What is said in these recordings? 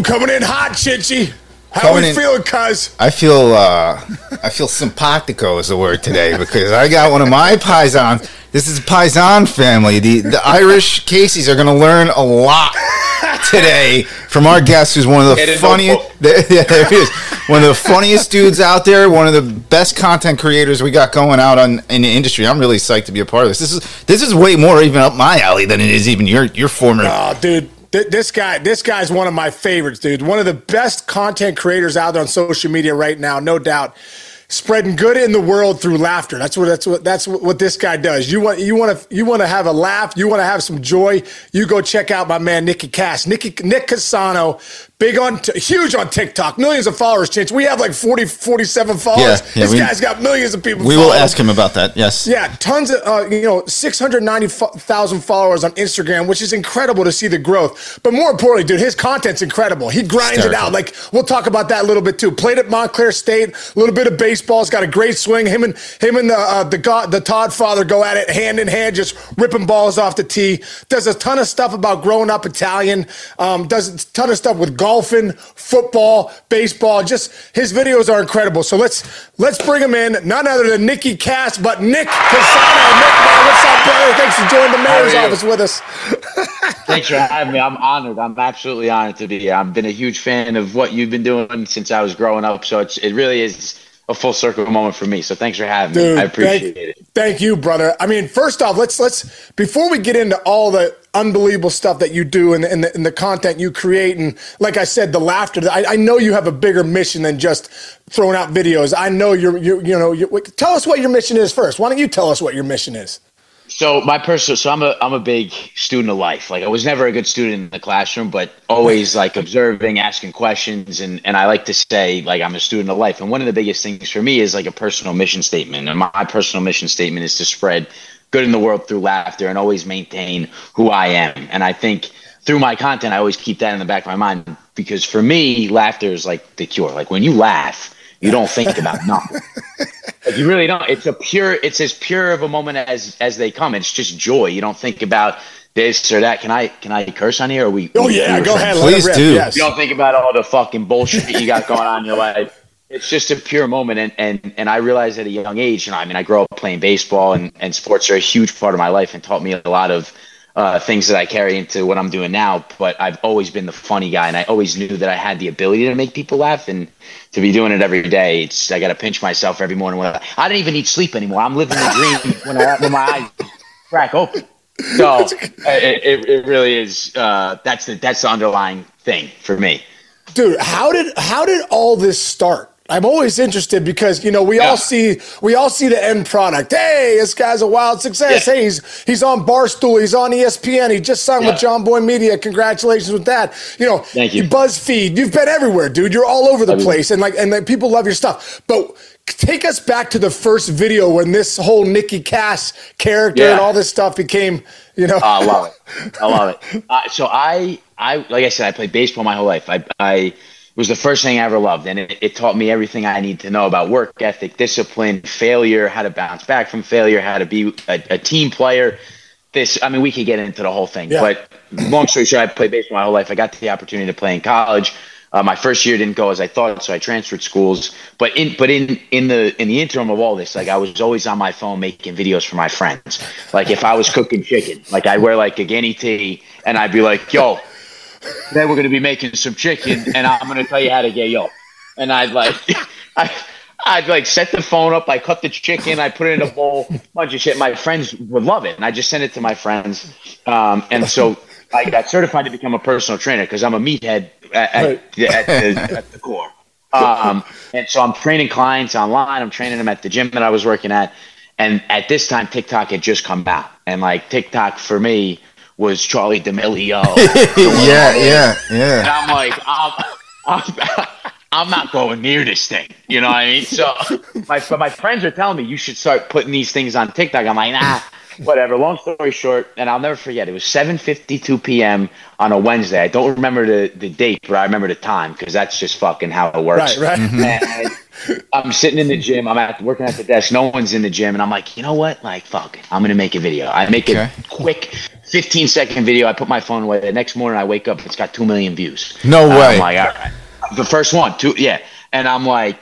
Ooh, coming in hot, Chichi. How Coming we in- feeling, cuz? I feel uh, I feel simpatico is the word today because I got one of my paisans. This is Paisan family. The the Irish Caseys are going to learn a lot today from our guest, who's one of the Get it, funniest. Yeah, there he is. One of the funniest dudes out there. One of the best content creators we got going out on in the industry. I'm really psyched to be a part of this. This is this is way more even up my alley than it is even your your former. Oh, dude, th- this guy, this guy's one of my favorites, dude. One of the best content creators out there on social media right now, no doubt. Spreading good in the world through laughter. That's what that's what that's what, this guy does. You want you want to you want to have a laugh. You want to have some joy. You go check out my man Nicky Cass, Nicky Nick Casano, big on t- huge on TikTok, millions of followers. Chance, we have like 40, 47 followers. Yeah, yeah, this we- guy's got millions of people. we will ask him about that. Yes. Yeah, tons of uh, you know, six hundred ninety thousand followers on Instagram, which is incredible to see the growth. But more importantly, dude, his content's incredible. He grinds it out. Like we'll talk about that a little bit too. Played at Montclair State, a little bit of baseball. He's got a great swing. Him and him and the uh, the God, the Todd father go at it hand in hand, just ripping balls off the tee. Does a ton of stuff about growing up Italian. Um, does a ton of stuff with golfing, football, baseball. Just his videos are incredible. So let's let's bring him in. None other than Nicky Cass, but Nick Casano. Nick, man, what's up, brother? Thanks for joining the mayor's office with us. Thanks for having me. I'm honored. I'm absolutely honored to be here. I've been a huge fan of what you've been doing since I was growing up. So it's it really is a full circle moment for me. So thanks for having Dude, me. I appreciate thank, it. Thank you, brother. I mean, first off, let's let's before we get into all the unbelievable stuff that you do and, and, the, and the content you create, and like I said, the laughter. I, I know you have a bigger mission than just throwing out videos. I know you're you you know. you tell us what your mission is first. Why don't you tell us what your mission is? So my personal, so I'm a I'm a big student of life. Like I was never a good student in the classroom, but always like observing, asking questions, and and I like to say like I'm a student of life. And one of the biggest things for me is like a personal mission statement. And my personal mission statement is to spread good in the world through laughter and always maintain who I am. And I think through my content, I always keep that in the back of my mind because for me, laughter is like the cure. Like when you laugh, you don't think about nothing. Like you really don't. It's a pure. It's as pure of a moment as as they come. It's just joy. You don't think about this or that. Can I can I curse on here? Or we? Oh yeah, we- go ahead. Please it rip. do. Yes. You don't think about all the fucking bullshit you got going on in your life. It's just a pure moment, and and and I realized at a young age. You know, I mean, I grew up playing baseball, and and sports are a huge part of my life, and taught me a lot of. Uh, things that I carry into what I'm doing now, but I've always been the funny guy, and I always knew that I had the ability to make people laugh, and to be doing it every day, it's I got to pinch myself every morning. When I, I don't even need sleep anymore. I'm living the dream when, I, when my eyes crack open. So uh, it, it, it really is. Uh, that's the that's the underlying thing for me. dude how did how did all this start i'm always interested because you know we Yeah. all see we all see the end product hey this guy's a wild success Yeah. hey he's he's on barstool he's on espn he just signed with Jomboy media congratulations with that you know Thank you. buzzfeed you've been everywhere dude you're all over the Everywhere. place and like and like, people love your stuff but take us back to the first video when this whole Nicky Cass character Yeah. and all this stuff became you know I love it. I love it. Uh, so I, I, like I said, I played baseball my whole life. I, I was the first thing I ever loved, and it, it taught me everything I need to know about work ethic, discipline, failure, how to bounce back from failure, how to be a, a team player. This, I mean, we could get into the whole thing, Yeah. but long story short, I played baseball my whole life. I got the opportunity to play in college. Uh, my first year didn't go as I thought, so I transferred schools. But in but in in the in the interim of all this, like I was always on my phone making videos for my friends. Like if I was cooking chicken, like I'd wear like a guinea tee, and I'd be like, "Yo, today we're gonna be making some chicken, and I'm gonna tell you how to get yo." And I'd like, I. I'd like set the phone up. I cut the chicken. I put it in a bowl. Bunch of shit. My friends would love it, and I just sent it to my friends. Um, and so I got certified to become a personal trainer because I'm a meathead at, at, Right. at, the, at the core. Um, and so I'm training clients online. I'm training them at the gym that I was working at. And at this time, TikTok had just come out, and like TikTok for me was Charli D'Amelio. yeah, yeah, yeah. And. I'm like, I'm, I'm, I'm not going near this thing. You know what I mean? So my but my friends are telling me you should start putting these things on TikTok. I'm like, nah, whatever. Long story short, and I'll never forget. It was 7:52 p.m. on a Wednesday. I don't remember the, the date, but I remember the time because that's just fucking how it works. right right And I'm sitting in the gym. I'm at working at the desk. No one's in the gym, and I'm like, you know what? Like, fuck it. I'm gonna make a video. I make Okay. a quick 15 second video. I put my phone away. The next morning, I wake up. It's got two million views. No And way. I'm like, all right. The first one, two, yeah. And I'm like,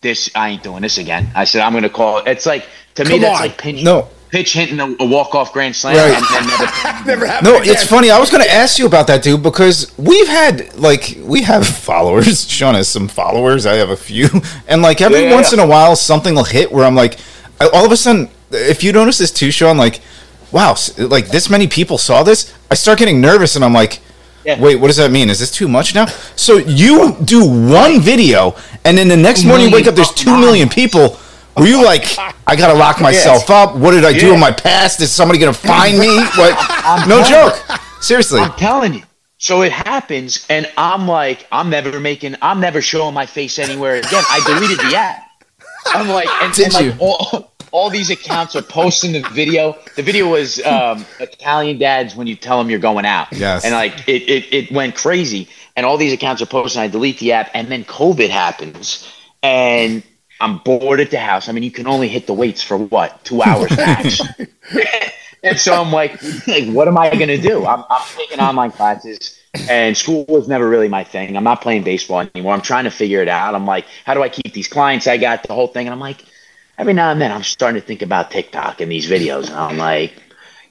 this. I ain't doing this again. I said, I'm gonna call. it. It's like to me, Come that's on. like pinch, No. pitch hitting a, a walk off grand slam. Right. And then never, Never. No, again. it's funny. I was going to ask you about that, dude, because we've had like we have followers. Sean has some followers. I have a few, and like every Yeah, yeah, once yeah. in a while, something will hit where I'm like, I- all of a sudden, if you notice this too, Sean, like, wow, like this many people saw this, I start getting nervous, and I'm like. Yeah. Wait, what does that mean? Is this too much now? So you do one video, and then the next morning you wake up, there's two million people. Were you like, I gotta lock myself up? What did I do Yeah. in my past? Is somebody gonna find me? What? No joke. Seriously. I'm telling you. So it happens, and I'm like, I'm never making, I'm never showing my face anywhere again. I deleted the app. I'm like, and, Did and like you? all, all these accounts are posting the video. The video was um, Italian dads when you tell them you're going out. Yes. And like it, it, it went crazy, and all these accounts are posting. I delete the app, and then COVID happens, and I'm bored at the house. I mean, you can only hit the weights for what two hours max. and so I'm like, like, what am I gonna do? I'm, I'm taking online classes, and school was never really my thing. I'm not playing baseball anymore. I'm trying to figure it out. I'm like, how do I keep these clients I got? The whole thing, and I'm like, every now and then I'm starting to think about TikTok and these videos, and I'm like,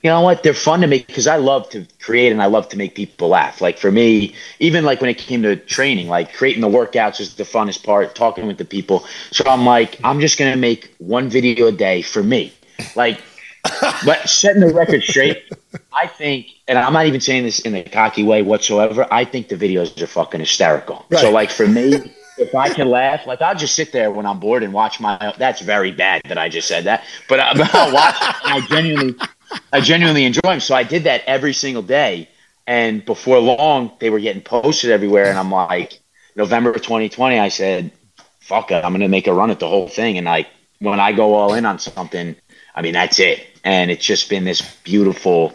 you know what? They're fun to make because I love to create and I love to make people laugh. Like for me, even like when it came to training, like creating the workouts is the funnest part, talking with the people. So I'm like, I'm just gonna make one video a day for me. Like but setting the record straight, I think, and I'm not even saying this in a cocky way whatsoever. I think the videos are fucking hysterical. So, like for me, if I can laugh, like I'll just sit there when I'm bored and watch my. That's very bad that I just said that, but, I, uh, but I'll watch. I genuinely, I genuinely enjoy them. So I did that every single day, and before long, they were getting posted everywhere. And I'm like, November 2020, I said, "Fuck it, I'm gonna make a run at the whole thing." And like when I go all in on something, I mean that's it. And it's just been this beautiful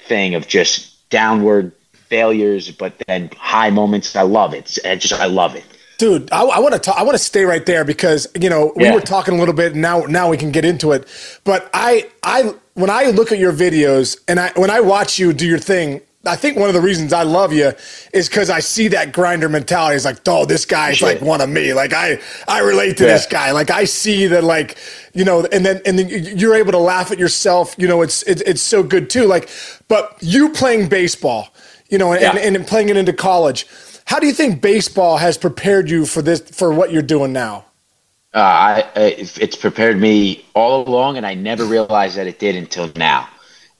thing of just downward failures, but then high moments. I love it. I just I love it. Dude, I, I want to talk. I want to stay right there because you know we Yeah. were talking a little bit. And now, now we can get into it. But I, I, when I look at your videos and I, when I watch you do your thing, I think one of the reasons I love you is because I see that grinder mentality. It's like, oh, this guy's Sure. like one of me. Like I, I relate to Yeah. this guy. Like I see that, like you know, and then and then you're able to laugh at yourself. You know, it's it's, it's so good too. Like, but you playing baseball, you know, and, Yeah. and, and playing it into college. How do you think baseball has prepared you for this for what you're doing now? Uh, I, it's prepared me all along, and I never realized that it did until now.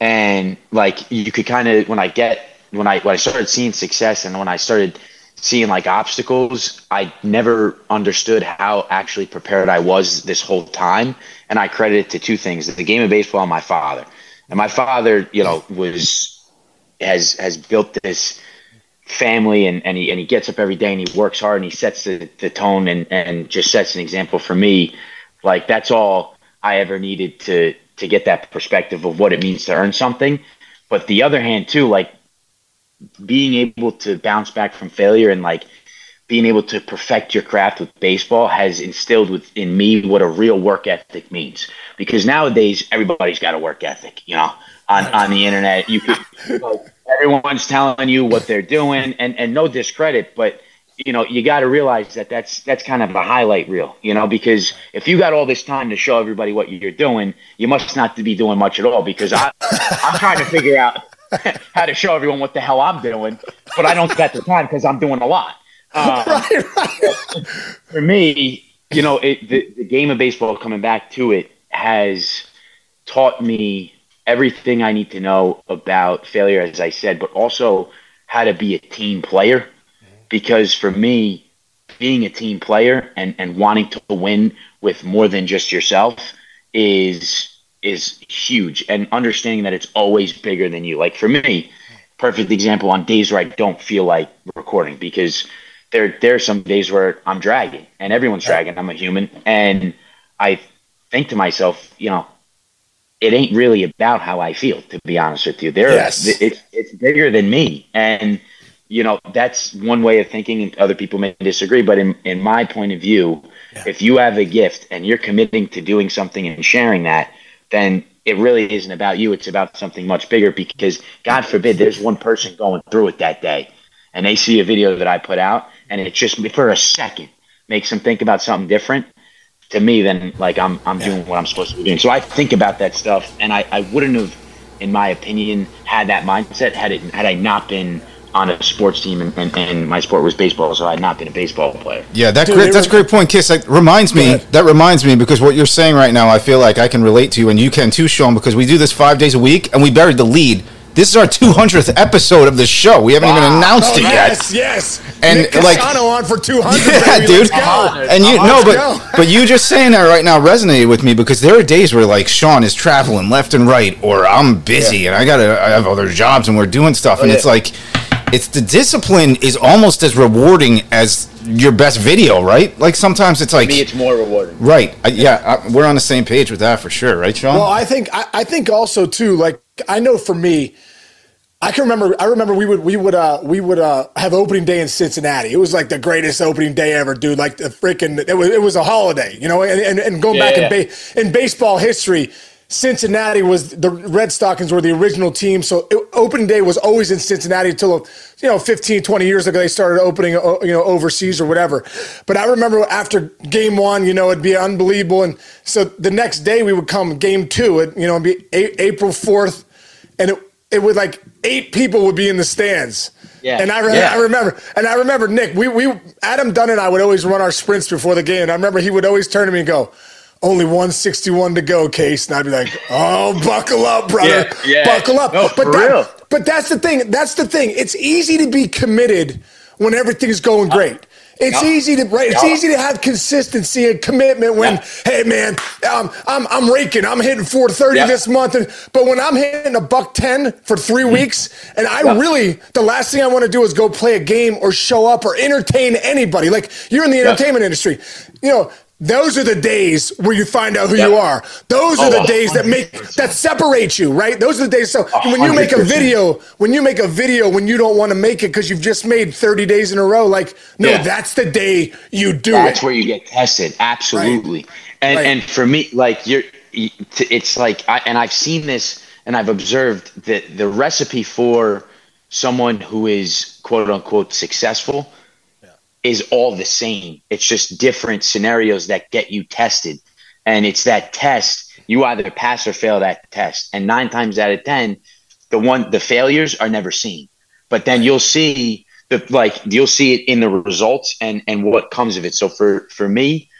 And like you could kind of when I get when I when I started seeing success and when I started seeing like obstacles, I never understood how actually prepared I was this whole time. And I credit it to two things: the game of baseball and my father. And my father, you know, was has has built this family and, and he and he gets up every day and he works hard and he sets the, the tone and, and just sets an example for me. Like that's all I ever needed to to get that perspective of what it means to earn something. But the other hand too, like being able to bounce back from failure and like being able to perfect your craft with baseball has instilled within me what a real work ethic means. Because nowadays everybody's got a work ethic, you know, on, on the internet. You could you know, everyone's telling you what they're doing and, and no discredit, but you know, you got to realize that that's that's kind of a highlight reel, you know, because if you got all this time to show everybody what you're doing, you must not be doing much at all. Because I, I'm trying to figure out how to show everyone what the hell I'm doing, but I don't got the time because I'm doing a lot. Um, Right, right. for me, you know, it, the, the game of baseball coming back to it has taught me everything I need to know about failure, as I said, but also how to be a team player. Because for me, being a team player and, and wanting to win with more than just yourself is is huge and understanding that it's always bigger than you. Like for me, perfect example on days where I don't feel like recording because there there are some days where I'm dragging and everyone's dragging. I'm a human and I think to myself, you know, it ain't really about how I feel, to be honest with you. There Yes. it's it's bigger than me. And you know, that's one way of thinking and other people may disagree. But in, in my point of view, if you have a gift and you're committing to doing something and sharing that, then it really isn't about you. It's about something much bigger because God forbid there's one person going through it that day and they see a video that I put out and it just for a second makes them think about something different to me then like I'm I'm doing what I'm supposed to be doing. So I think about that stuff and I, I wouldn't have, in my opinion, had that mindset had it had I not been on a sports team and, and, and, my sport was baseball, so I had not been a baseball player. Yeah, that Dude, great, that's a great point, Kiss. Like, reminds me that reminds me because what you're saying right now, I feel like I can relate to, you and you can too, Sean, because we do this five days a week, and we buried the lead this is our 200th episode of the show. We haven't wow. even announced oh, it yes, yet. Yes, yes. And Nick like on for 200. Yeah, dude. And you no, but but you just saying that right now resonated with me because there are days where like Sean is traveling left and right, or I'm busy yeah. and I gotta I have other jobs and we're doing stuff, oh, and yeah. it's like it's the discipline is almost as rewarding as your best video, right? Like sometimes it's like to me, it's more rewarding, right? I, yeah, I, we're on the same page with that for sure, right, Sean? Well, I think I, I think also too, like I know for me I can remember. I remember we would we would uh we would uh have opening day in Cincinnati. It was like the greatest opening day ever, dude. Like the freaking it was it was a holiday, you know. And and, and going yeah, back yeah. in ba- in baseball history, Cincinnati was the Red Stockings were the original team. So it, opening day was always in Cincinnati until you know 15, 20 years ago they started opening uh, you know overseas or whatever. But I remember after game one, you know, it'd be unbelievable. And so the next day we would come game two. It you know it'd be a- April fourth, and it it would like eight people would be in the stands. Yeah. And I, re- yeah. I remember, and I remember Nick, we, we, Adam Dunn and I would always run our sprints before the game. And I remember he would always turn to me and go, only 161 to go, Case. And I'd be like, oh, buckle up, brother. Yeah, yeah. Buckle up. No, but, that, but that's the thing. That's the thing. It's easy to be committed when everything's going uh, great. It's yeah. easy to right. It's yeah. easy to have consistency and commitment when, yeah. hey man, um, I'm I'm raking. I'm hitting 430 this month, and but when I'm hitting a buck ten for three mm. weeks, and I really the last thing I want to do is go play a game or show up or entertain anybody. Like you're in the entertainment industry, you know those are the days where you find out who yep. you are. Those are oh, the days 100%. that make that separate you, right? Those are the days. So 100%. when you make a video, when you make a video, when you don't want to make it because you've just made 30 days in a row, like no, yeah. that's the day you do that's it. That's where you get tested. Absolutely. Right. And right. and for me, like you're, it's like, I, and I've seen this and I've observed that the recipe for someone who is quote unquote successful is all the same. It's just different scenarios that get you tested. And it's that test, you either pass or fail that test. And nine times out of 10, the one, the failures are never seen. But then you'll see the, like, you'll see it in the results and, and what comes of it. So for, for me,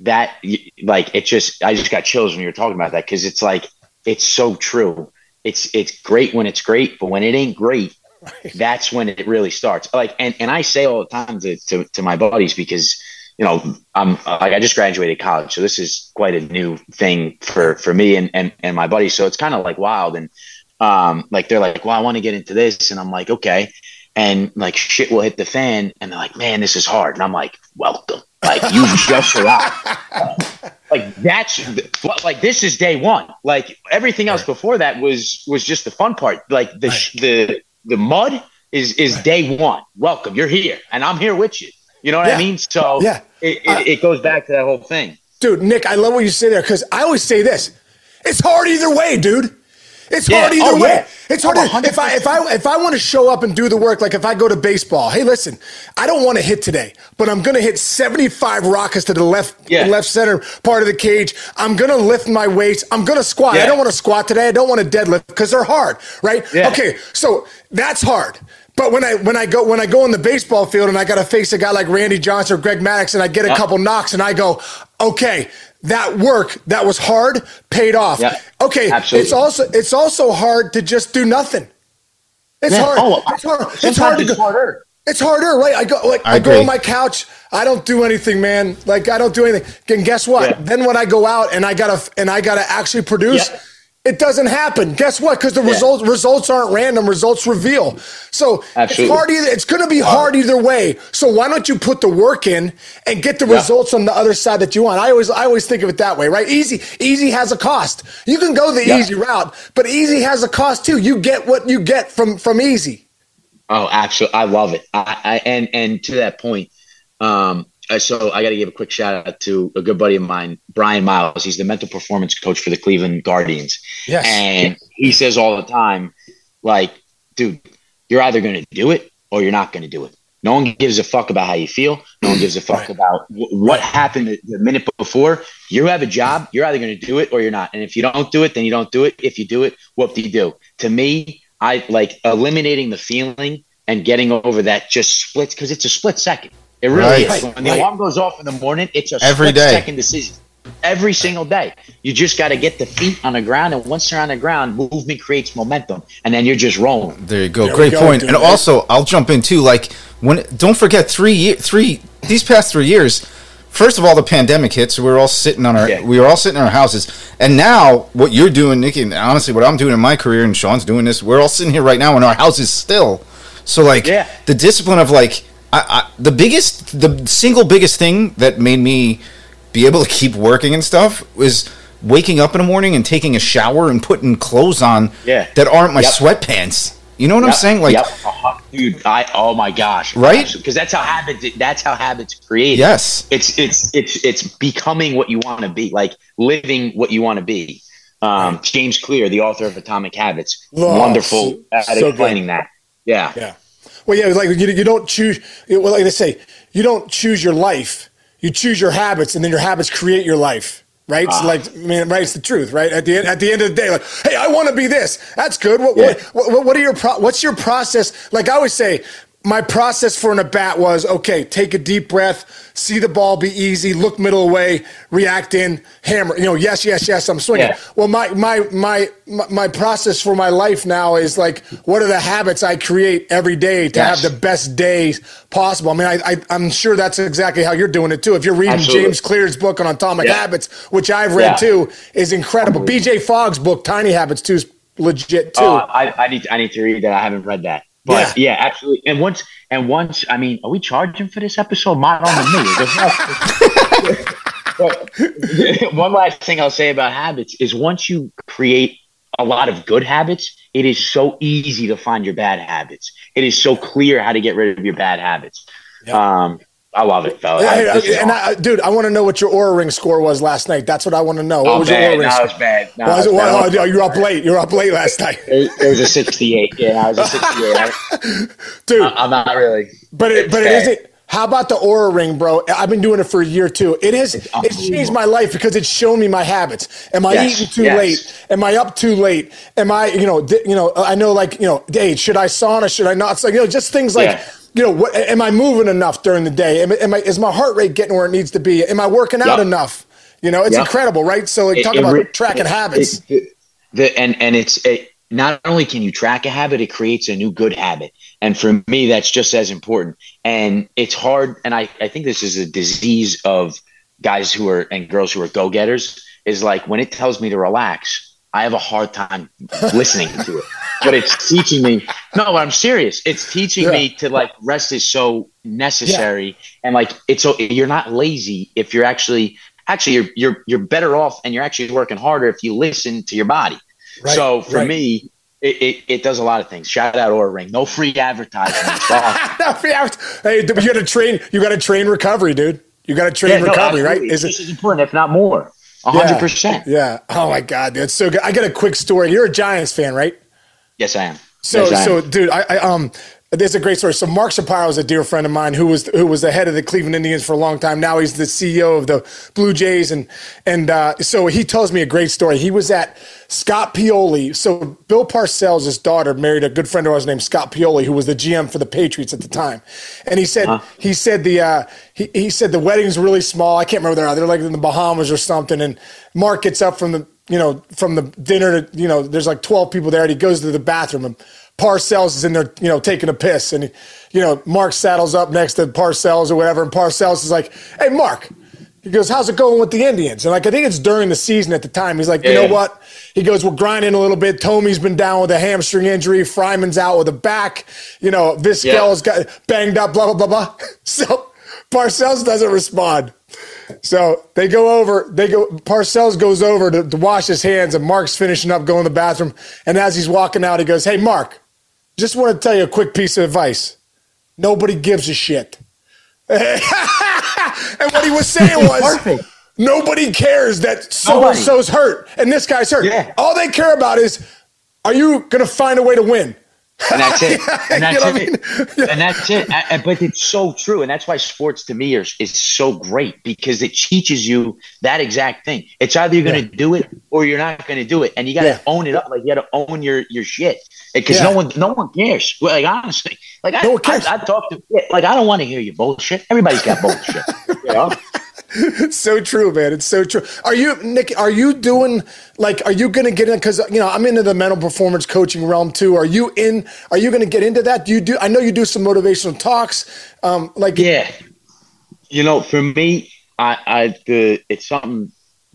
that, like, it just, I just got chills when you were talking about that because it's like, it's so true. It's, it's great when it's great, but when it ain't great, Right. That's when it really starts. Like, and, and I say all the time to, to, to my buddies because, you know, I'm like, I just graduated college. So this is quite a new thing for, for me and, and, and my buddies. So it's kind of like wild. And, um, like, they're like, well, I want to get into this. And I'm like, okay. And like shit will hit the fan. And they're like, man, this is hard. And I'm like, welcome. Like you just arrived. like that's like this is day one. Like everything else before that was was just the fun part. Like the right. the the mud is is right. day one. Welcome, you're here, and I'm here with you. You know what yeah. I mean? So yeah, it, it, uh, it, goes back to that whole thing. Dude, Nick, I love what you say there because I always say this: it's hard either way, dude. It's yeah. hard either oh, way. Yeah. It's hard. Oh, if I if I if I want to show up and do the work, like if I go to baseball, hey, listen, I don't want to hit today, but I'm going to hit 75 rockets to the left yeah. left center part of the cage. I'm going to lift my weights. I'm going to squat. I don't want to squat today. I don't want to deadlift because they're hard, right? Okay, so that's hard. But when I when I go when I go on the baseball field and I got to face a guy like Randy Johnson or Greg Maddux and I get a couple knocks and I go, okay, that work that was hard paid off. Yeah, okay, absolutely. it's also it's also hard to just do nothing. It's yeah. hard. Oh, it's hard. It's hard to go. Harder. It's harder, right? I go like I, I go on my couch. I don't do anything, man. Like I don't do anything. And guess what? Yeah. Then when I go out and I gotta and I gotta actually produce. Yeah it doesn't happen. Guess what? Because the yeah. results results aren't random. Results reveal. So Absolutely. it's hard either. It's going to be hard either way. So why don't you put the work in and get the yeah. results on the other side that you want? I always I always think of it that way, right? Easy easy has a cost. You can go the yeah. easy route, but easy has a cost too. You get what you get from from easy. Oh, actually, I love it. I, I and and to that point, um, Uh, so I got to give a quick shout out to a good buddy of mine, Brian Miles. He's the mental performance coach for the Cleveland Guardians. Yes. And he says all the time, like, dude, you're either going to do it or you're not going to do it. No one gives a fuck about how you feel. No one gives a fuck Right. about w- what happened the, the minute before. You have a job. You're either going to do it or you're not. And if you don't do it, then you don't do it. If you do it, what do you do? To me, I like eliminating the feeling and getting over that just splits because it's a split second. It really Right. is. When the Right. alarm goes off in the morning, it's a Every split-second decision. Every single day. You just got to get the feet on the ground. And once they're on the ground, movement creates momentum. And then you're just rolling. There you go. There Great go, point. dude. And also, I'll jump in too. Like when, don't forget three year, three these past three years. First of all, the pandemic hit, so we were all sitting on our Yeah. we were all sitting in our houses. And now, what you're doing, Nicky, and honestly, what I'm doing in my career, and Sean's doing this, we're all sitting here right now in our houses still. So like, Yeah. the discipline of like, I, I, the biggest, the single biggest thing that made me be able to keep working and stuff was waking up in the morning and taking a shower and putting clothes on Yeah. that aren't my Yep. sweatpants. You know what I'm saying? Like, yep. Uh-huh. dude, I oh my gosh, Right? Because that's how habits. That's how habits create. yes, it's it's it's it's becoming what you want to be, like living what you want to be. Um, James Clear, the author of Atomic Habits, Oh, wonderful so- at so good. explaining that. Yeah, Yeah. Well, yeah, like you, you don't choose. Well, like they say, you don't choose your life. You choose your habits, and then your habits create your life. Right? Ah. So like, I mean, right? It's the truth, right? At the end, at the end of the day, like, hey, I want to be this. That's good. What, Yeah. what, what, what are your pro- what's your process? Like I always say, my process for an at bat was okay. Take a deep breath, see the ball be easy, look middle away, react in, hammer. You know, yes, yes, yes. I'm swinging. Yeah. Well, my, my my my process for my life now is like, what are the habits I create every day to Yes. have the best days possible? I mean, I, I I'm sure that's exactly how you're doing it too. If you're reading Absolutely. James Clear's book on Atomic Yeah. Habits, which I've read Yeah. too, is incredible. BJ Fogg's book, Tiny Habits, too, is legit too. Oh, I, I need I need to read that. I haven't read that. But yeah. absolutely. And once and once, I mean, are we charging for this episode? Not on the but one last thing I'll say about habits is once you create a lot of good habits, it is so easy to find your bad habits. It is so clear how to get rid of your bad habits. Um, I love it, fella. Hey, I- and awesome. I, dude, I want to know what your Oura Ring score was last night. That's what I want to know. What Oh, was your bad. Oura Ring No, score? it was bad. No, Was it it, was bad. well, oh, you're up late. You're up late last night, It, it was a 68. Yeah, I was a 68. Dude. I'm not really. But it, It's but it bad. isn't. How about the Oura Ring, bro? I've been doing it for a year too. It is. It's changed my life because it's shown me my habits. Am I Yes, eating too yes. late? Am I up too late? Am I, you know, di- you know, I know, like, you know, hey, should I sauna? Should I not? It's like, you know, just things like. Yeah. You know, what, am I moving enough during the day? Am, am I, is my heart rate getting where it needs to be? Am I working out Yep. enough? You know, it's Yep. incredible, right? So, like, It- talk it about re- tracking it- habits. it- the, and and it's it, not only can you track a habit, it creates a new good habit. And for me, that's just as important. And it's hard. And I, I think this is a disease of guys who are and girls who are go getters. Is like when it tells me to relax, I have a hard time listening to it. But it's teaching me. No, I'm serious. It's teaching me to like rest is so necessary, and like it's so you're not lazy if you're actually actually you're you're you're better off, and you're actually working harder if you listen to your body. Right, so for right. me, it, it, it does a lot of things. Shout out Oura Ring. No free advertising. It's awesome. hey, you got to train. You got to train recovery, dude. You got to train Yeah, no, recovery, right? Is it? Important, if not more. Hundred percent. Yeah. Oh my God, dude, it's so good. I got a quick story. You're a Giants fan, right? Yes, I am. So, Yes, I am. so, dude, I, I um, there's a great story. So, Mark Shapiro is a dear friend of mine who was who was the head of the Cleveland Indians for a long time. Now he's the CEO of the Blue Jays, and and uh, so he tells me a great story. He was at Scott Pioli. So, Bill Parcells' daughter married a good friend of ours named Scott Pioli, who was the GM for the Patriots at the time. And he said he said the uh, he, he said the wedding's really small. I can't remember where they're at. They're like in the Bahamas or something. And Mark gets up from the you know, from the dinner to, you know, there's like 12 people there and he goes to the bathroom and Parcells is in there, you know, taking a piss. And, you know, Mark saddles up next to Parcells or whatever. And Parcells is like, hey, Mark, he goes, how's it going with the Indians? And like, I think it's during the season at the time. He's like, you know Yeah. what? He goes, we're grinding a little bit. Thome's been down with a hamstring injury. Fryman's out with a back. You know, Vizquel's got banged up, blah, blah, blah, blah. So Parcells doesn't respond. So they go over, they go, Parcells goes over to, to wash his hands, and Mark's finishing up going to the bathroom. And as he's walking out, he goes, Hey, Mark, just want to tell you a quick piece of advice. Nobody gives a shit. and what he was saying was Perfect. nobody cares that so and so's hurt and this guy's hurt. Yeah. All they care about is, are you going to find a way to win? And that's it. And that's You know I it. mean? And that's it. And- But it's so true, and that's why sports to me is, is so great because it teaches you that exact thing. It's either you're going to do it or you're not going to do it, and you got to Yeah. own it up. Like you got to own your your shit because Yeah. no one no one cares. Like honestly, like I, No cares. I, I talk to like I don't want to hear your bullshit. Everybody's got bullshit. You know? It's so true, man. It's so true. Are you, Nick? Are you doing like? Are you going to get in? Because you know, I'm into the mental performance coaching realm too. Are you in? Are you going to get into that? Do you do? I know you do some motivational talks. Um, like, Yeah. You know, for me, I, I the it's something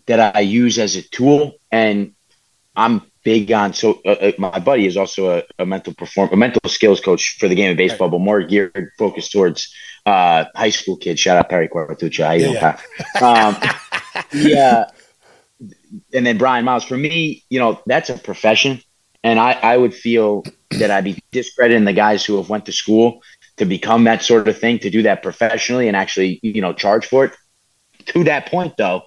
that I use as a tool, and I'm big on. So, uh, uh, my buddy is also a, a mental perform, a mental skills coach for the game of baseball, but more geared focused towards uh, high school kids. Shout out Perry Quartucci. How you Yeah? Um, yeah. And then Brian Miles. For me, you know, that's a profession, and I, I would feel that I'd be discrediting the guys who have went to school to become that sort of thing, to do that professionally and actually, you know, charge for it. To that point, though,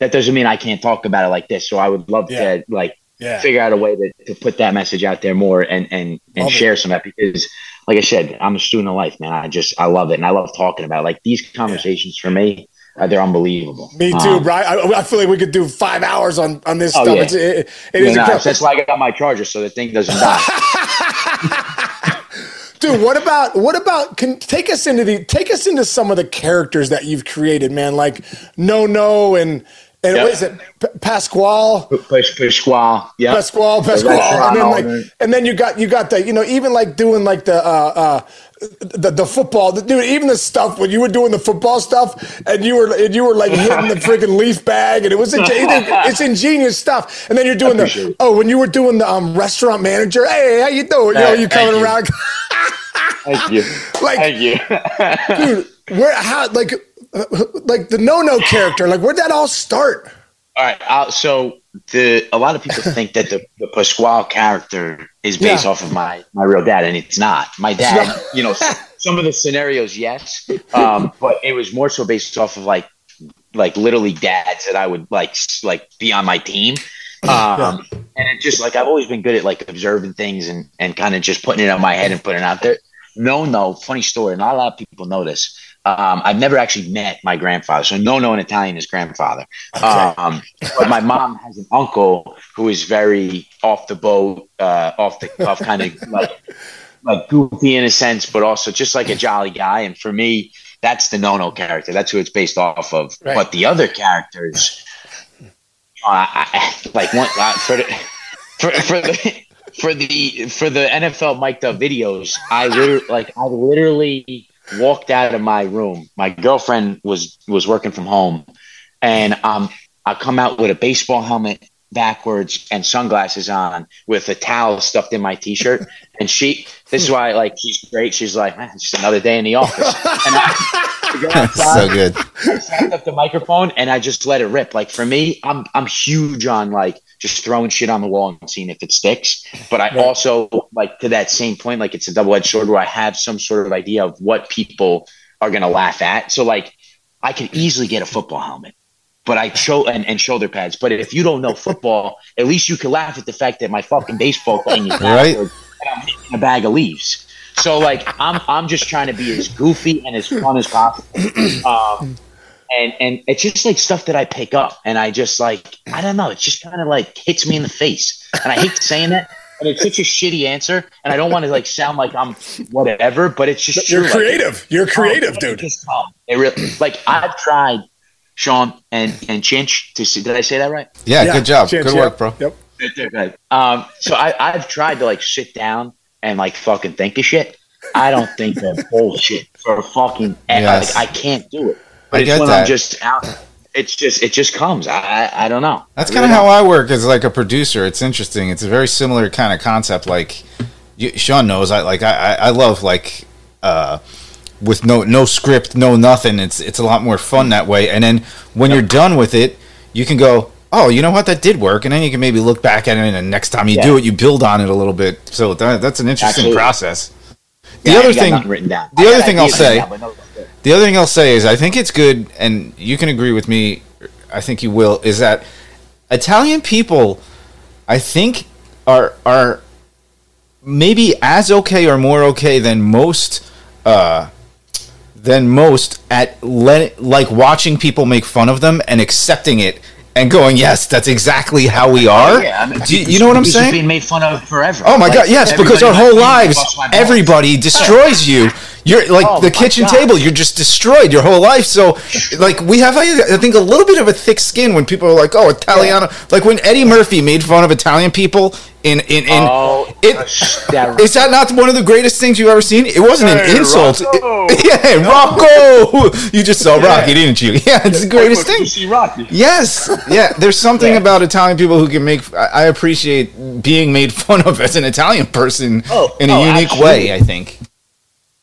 that doesn't mean I can't talk about it like this. So I would love Yeah. to like yeah, figure out a way to, to put that message out there more and and and Love it. share some of that because like I said, I'm a student of life, man. I just I love it and I love talking about it. like these conversations for me. Uh, they're unbelievable. me too, Um, Brian. I, I feel like we could do five hours on on this Oh, stuff. yeah. It's, it, it yeah, is no, that's why I got my charger so the thing doesn't die. Dude, what about what about can take us into the take us into some of the characters that you've created, man? Like Nonno and and Yeah. what is it? P- Pasquale, Pasquale. Yeah. Pasquale, Pasquale, and then like and then you got you got the you know even like doing like the uh uh the, the football the, dude even the stuff when you were doing the football stuff and you were and you were like hitting the freaking leaf bag and it was it's ingenious stuff and then you're doing the it. oh when you were doing the um restaurant manager hey how you doing you know you coming you. around Thank you. Like- Thank you. dude where how like uh, like the nonno character like where'd that all start All right. Uh, so the a lot of people think that the, the Pasquale character is based Yeah. off of my my real dad, and it's not. My dad, not. you know, some of the scenarios, yes, um, but it was more so based off of like like literally dads that I would like like be on my team. Um, and it just like I've always been good at like observing things and and kind of just putting it on my head and putting it out there. No, no, funny story. Not a lot of people know this. Um, I've never actually met my grandfather. So nonno in Italian is grandfather. Um, but my mom has an uncle who is very off the boat, uh, off the cuff, kind of like like goofy in a sense, but also just like a jolly guy. And for me, that's the nonno character. That's who it's based off of. Right. But the other characters, uh, I- like one uh, for the for, for the. For the for the NFL mic'd up videos, I literally like I literally walked out of my room. My girlfriend was was working from home, and um, I come out with a baseball helmet backwards and sunglasses on with a towel stuffed in my t-shirt. And she, this is why like she's great. She's like, man, just another day in the office. And I, go outside, so good. I snapped up the microphone and I just let it rip. Like for me, I'm I'm huge on like just throwing shit on the wall and seeing if it sticks. But I also like to that same point, like it's a double edged sword where I have some sort of idea of what people are gonna laugh at. So like I could easily get a football helmet. But I show and, and shoulder pads. But if you don't know football, at least you can laugh at the fact that my fucking baseball thing is Right. backwards and I'm hitting a bag of leaves. So like I'm I'm just trying to be as goofy and as fun as possible. Um, and and it's just like stuff that I pick up and I just like I don't know, it just kind of like hits me in the face. And I hate saying that. And it's such a shitty answer, and I don't want to like sound like I'm whatever, but it's just you're true. Like, creative you're creative it dude just come. It really like I've tried, Sean and and Chinch to see. Did I say that right? Yeah, good job. Chance, good yeah. work, bro. yep Right. Um, so I, I've tried to like sit down and like fucking think of shit. I don't think of bullshit for fucking. Yes. Like, I can't do it. I it's get when that. I'm just out. It's just it just comes. I I, I don't know. That's I kind of how I work as like a producer. It's interesting. It's a very similar kind of concept. Like you, Sean knows, I like I, I love like uh, with no no script, no nothing. It's it's a lot more fun that way. And then when you're done with it, you can go, oh, you know what, that did work, and then you can maybe look back at it, and next time you Yeah. do it, you build on it a little bit. So that, that's an interesting Absolutely. process. The Yeah, other thing, written down. the I other thing I'll say- no- The other thing I'll say is I think it's good, and you can agree with me. I think you will. Is that Italian people? I think are are maybe as okay or more okay than most uh, than most at let, like watching people make fun of them and accepting it and going, yes, that's exactly how we are. Yeah, I mean, Do you, know what I'm saying? Being made fun of forever. Oh my Like, god, yes, because our whole lives, bust my balls. everybody destroys you. You're like Oh the kitchen God. table. You're just destroyed your whole life. So, like, we have, I think, a little bit of a thick skin when people are like, "Oh, Italiano." Like when Eddie Murphy made fun of Italian people in in in. Oh, it, that- is that not one of the greatest things you've ever seen? It wasn't an insult. Rocco. It- yeah, Rocco. You just saw Rocky, didn't you? Yeah, it's the greatest thing. see Rocky. Yes, yeah. There's something Yeah. about Italian people who can make. I I appreciate being made fun of as an Italian person Oh, in a oh, unique absolutely. way. I think.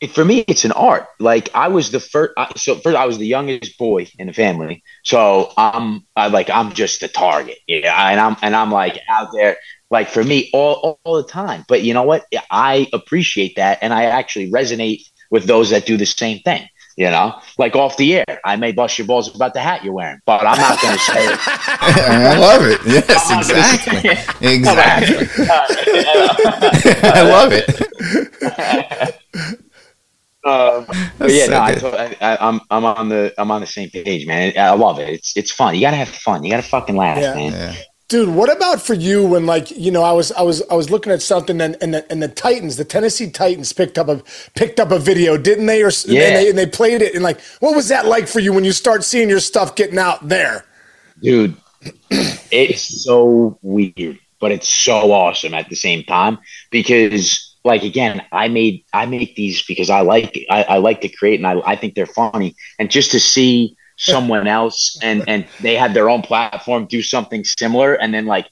For me, it's an art. Like I was the first, I, so first I was the youngest boy in the family. So I'm I, like I'm just the target, yeah. And I'm and I'm like out there, like for me all, all all the time. But you know what? I appreciate that, and I actually resonate with those that do the same thing. You know, like off the air, I may bust your balls about the hat you're wearing, but I'm not going to say it. I love it. Yes, I'm not gonna exactly. Exactly. I love it. Um, but yeah, so no, I, good. to- I, I, I'm I'm on the I'm on the same page, man. I love it. It's it's fun. You gotta have fun. You gotta fucking laugh, Yeah. man. Yeah. Dude, what about for you when like you know I was I was I was looking at something and and the, and the Titans, the Tennessee Titans picked up a picked up a video, didn't they? Or Yeah. and, they, and they played it and like what was that like for you when you start seeing your stuff getting out there? dude. It's so weird, but it's so awesome at the same time because, like, again, I made I make these because I like I, I like to create and I, I think they're funny, and just to see someone else and and they had their own platform do something similar and then like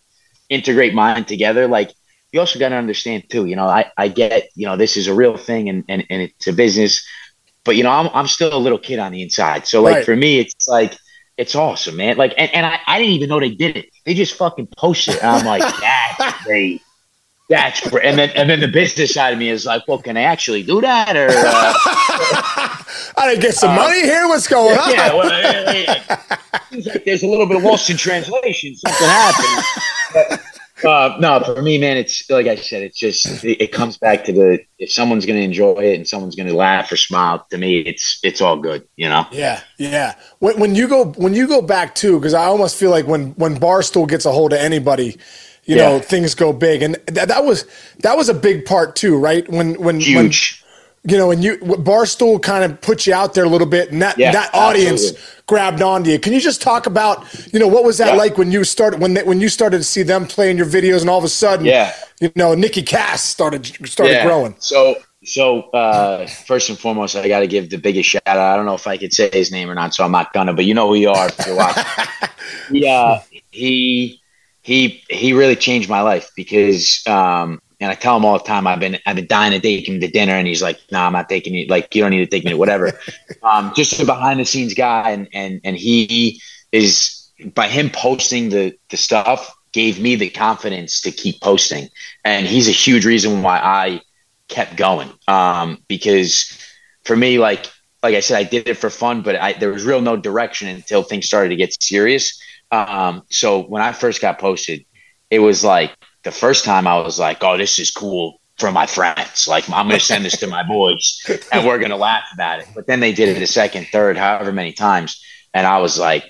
integrate mine together, like. You also got to understand too, you know, I, I get, you know, this is a real thing and, and, and it's a business, but you know, I'm, I'm still a little kid on the inside. So like Right. for me, it's like, it's awesome, man. Like, and, and I, I didn't even know they did it. They just fucking posted it. And I'm like, that's great. That's great. And then, and then the business side of me is like, well, can I actually do that? Or, uh, I didn't get some money here. What's going on? yeah, well, uh, seems like there's a little bit of lost in translation. Something happened. But, uh, no, for me, man, it's like I said, it's just it, it comes back to the if someone's going to enjoy it and someone's going to laugh or smile. To me, it's it's all good, you know. Yeah, yeah. When, when you go when you go back too, because I almost feel like when when Barstool gets a hold of anybody, you know, things go big, and that that was that was a big part too, right? When when when you know, and you Barstool kind of put you out there a little bit, and that Yeah, that audience absolutely. grabbed onto you. Can you just talk about, you know, what was that Yeah. like when you started when they, when you started to see them playing your videos, and all of a sudden, Yeah. you know, Nicky Cass started started growing. So, so uh, first and foremost, I got to give the biggest shout out. I don't know if I could say his name or not, so I'm not gonna. But you know who you are if you're watching. he, uh, he, he, he really changed my life because, um, and I tell him all the time, I've been, I've been dying to take him to dinner, and he's like, "No, nah, I'm not taking you. Like, you don't need to take me to whatever." um, just a behind the scenes guy, and and and he is by him posting the the stuff gave me the confidence to keep posting, and he's a huge reason why I kept going. Um, because for me, like like I said, I did it for fun, but I, there was real no direction until things started to get serious. Um, so when I first got posted, it was like the first time I was like, "Oh, this is cool." For my friends, like I'm going to send this to my boys, and we're going to laugh about it. But then they did it a second, third, however many times, and I was like,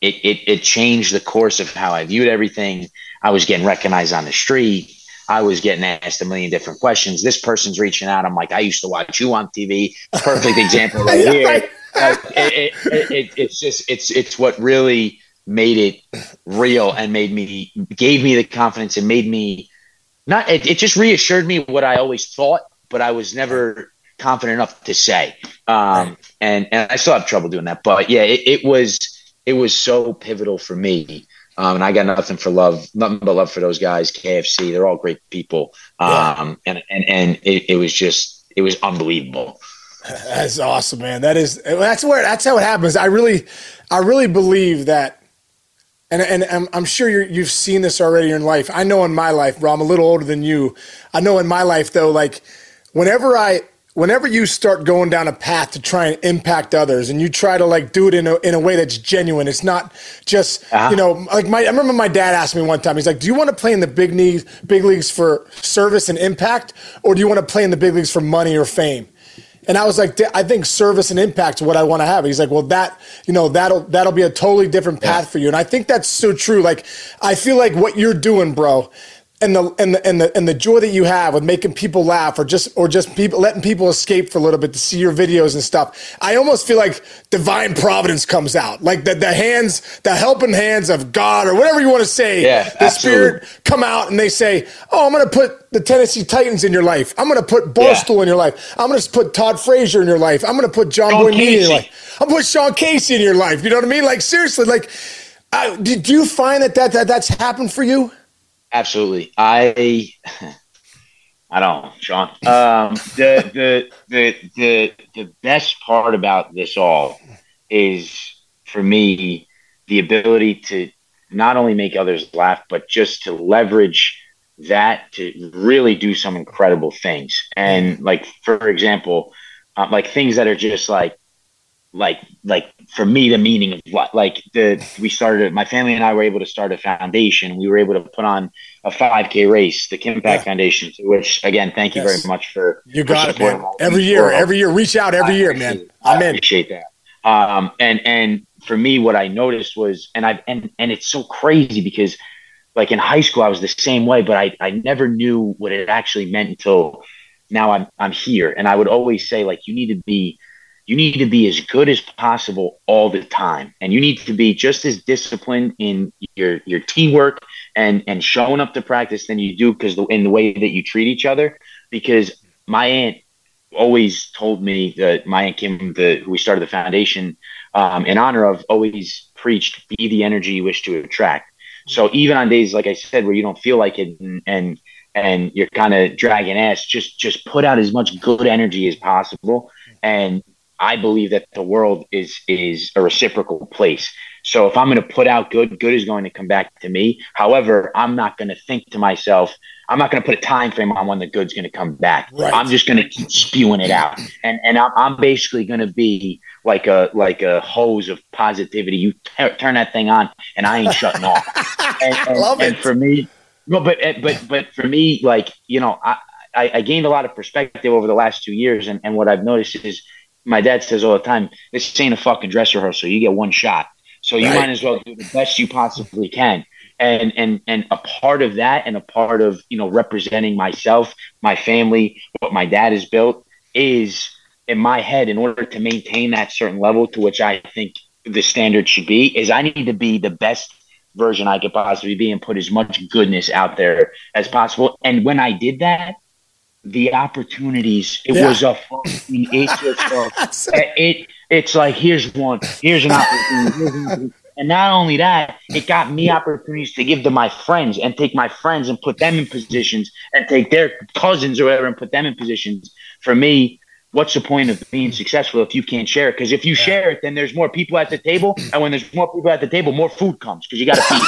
it, it it changed the course of how I viewed everything. I was getting recognized on the street. I was getting asked a million different questions. This person's reaching out. I'm like, I used to watch you on TV. Perfect example right here. It, it, it, it's just it's it's what really made it real and made me gave me the confidence and made me not. It, it just reassured me what I always thought, but I was never confident enough to say. Um, and and I still have trouble doing that. But yeah, it, it was it was so pivotal for me. Um, and I got nothing for love, nothing but love for those guys. KFC, they're all great people. Um, and and and it, it was just it was unbelievable. That's awesome, man. That is that's where that's how it happens. I really, I really believe that, and and I'm, I'm sure you're, you've seen this already in life. I know in my life, bro. I'm a little older than you. I know in my life though, like whenever I whenever you start going down a path to try and impact others and you try to like do it in a, in a way that's genuine it's not just uh-huh. you know like my i remember my dad asked me one time he's like do you want to play in the big leagues big leagues for service and impact or do you want to play in the big leagues for money or fame and I was like, I think service and impact is what I want to have. He's like, well, that you know that'll that'll be a totally different path yeah. for you. And I think that's so true. Like, I feel like what you're doing, bro, and the and the and the and the joy that you have with making people laugh or just or just people letting people escape for a little bit to see your videos and stuff i almost feel like divine providence comes out. Like the, the hands the helping hands of god or whatever you want to say yeah, the absolutely. spirit come out and they say oh i'm going to put the tennessee titans in your life. I'm going to put barstool yeah. in your life. I'm going to put todd frazier in your life. I'm going to put Jomboy in your life. I'm going to put sean casey in your life. You know what i mean? Like seriously like uh, did you find that, that that that's happened for you Absolutely. I I don't Sean. Um, the, the the the the best part about this all is for me the ability to not only make others laugh, but just to leverage that to really do some incredible things. And like for example, uh, like things that are just like like like for me the meaning of what like the we started my family and I were able to start a foundation. We were able to put on a 5k race the Kimpact yeah. Foundation which again thank you yes. very much for you got it man. every year every year. Reach out every I year man. I'm I appreciate that. Um and and for me what I noticed was and I and and it's so crazy because like in high school I was the same way but I I never knew what it actually meant until now I'm I'm here. And I would always say like you need to be you need to be as good as possible all the time. And you need to be just as disciplined in your your teamwork and and showing up to practice than you do because in the way that you treat each other. Because my aunt always told me that my aunt kim the who we started the foundation um, in honor of always preached be the energy you wish to attract. So even on days like i said where you don't feel like it and and, and you're kind of dragging ass just just put out as much good energy as possible. And I believe that the world is is a reciprocal place. So if I'm going to put out good, good is going to come back to me. However, I'm not going to think to myself, I'm not going to put a time frame on when the good's going to come back. Right. I'm just going to keep spewing it out, and and I'm, I'm basically going to be like a like a hose of positivity. You t- turn that thing on, and I ain't shutting off. And, and, Love and it. for me, no, but eh, but but for me, like you know, I, I I gained a lot of perspective over the last two years, and and what I've noticed is my dad says all the time, this ain't a fucking dress rehearsal. You get one shot. So you right. might as well do the best you possibly can. And and and a part of that and a part of, you know, representing myself, my family, what my dad has built is in my head in order to maintain that certain level to which I think the standard should be is I need to be the best version I could possibly be and put as much goodness out there as possible. And when I did that, the opportunities. It yeah. was a fucking it's just a, it it's like here's one, here's an opportunity, here's an and not only that, it got me opportunities to give to my friends and take my friends and put them in positions and take their cousins or whatever and put them in positions. For me, what's the point of being successful if you can't share it? Because if you yeah. share it, then there's more people at the table, and when there's more people at the table, more food comes because you got to feed.